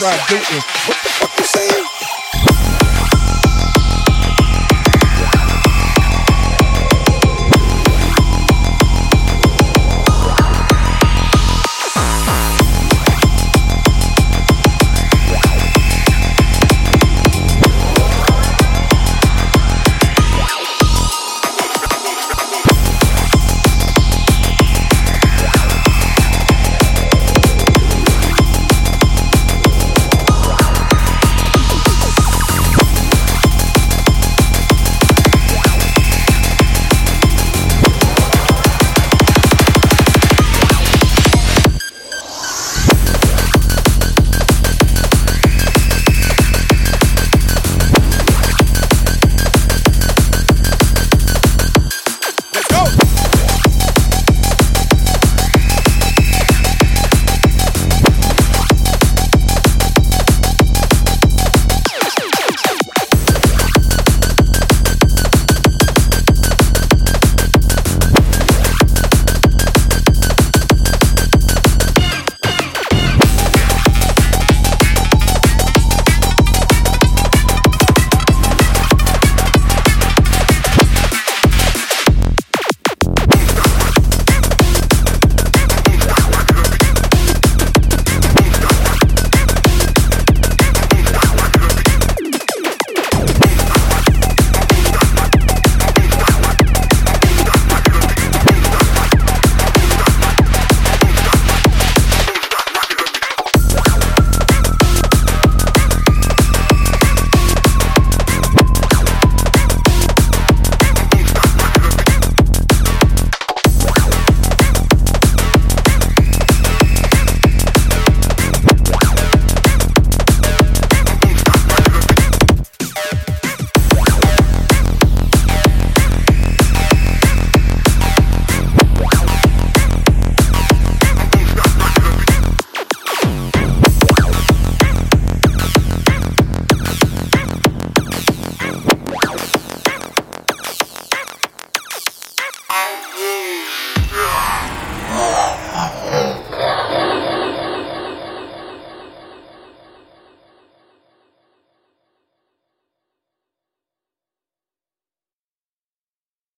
try dating. What the fuck you saying?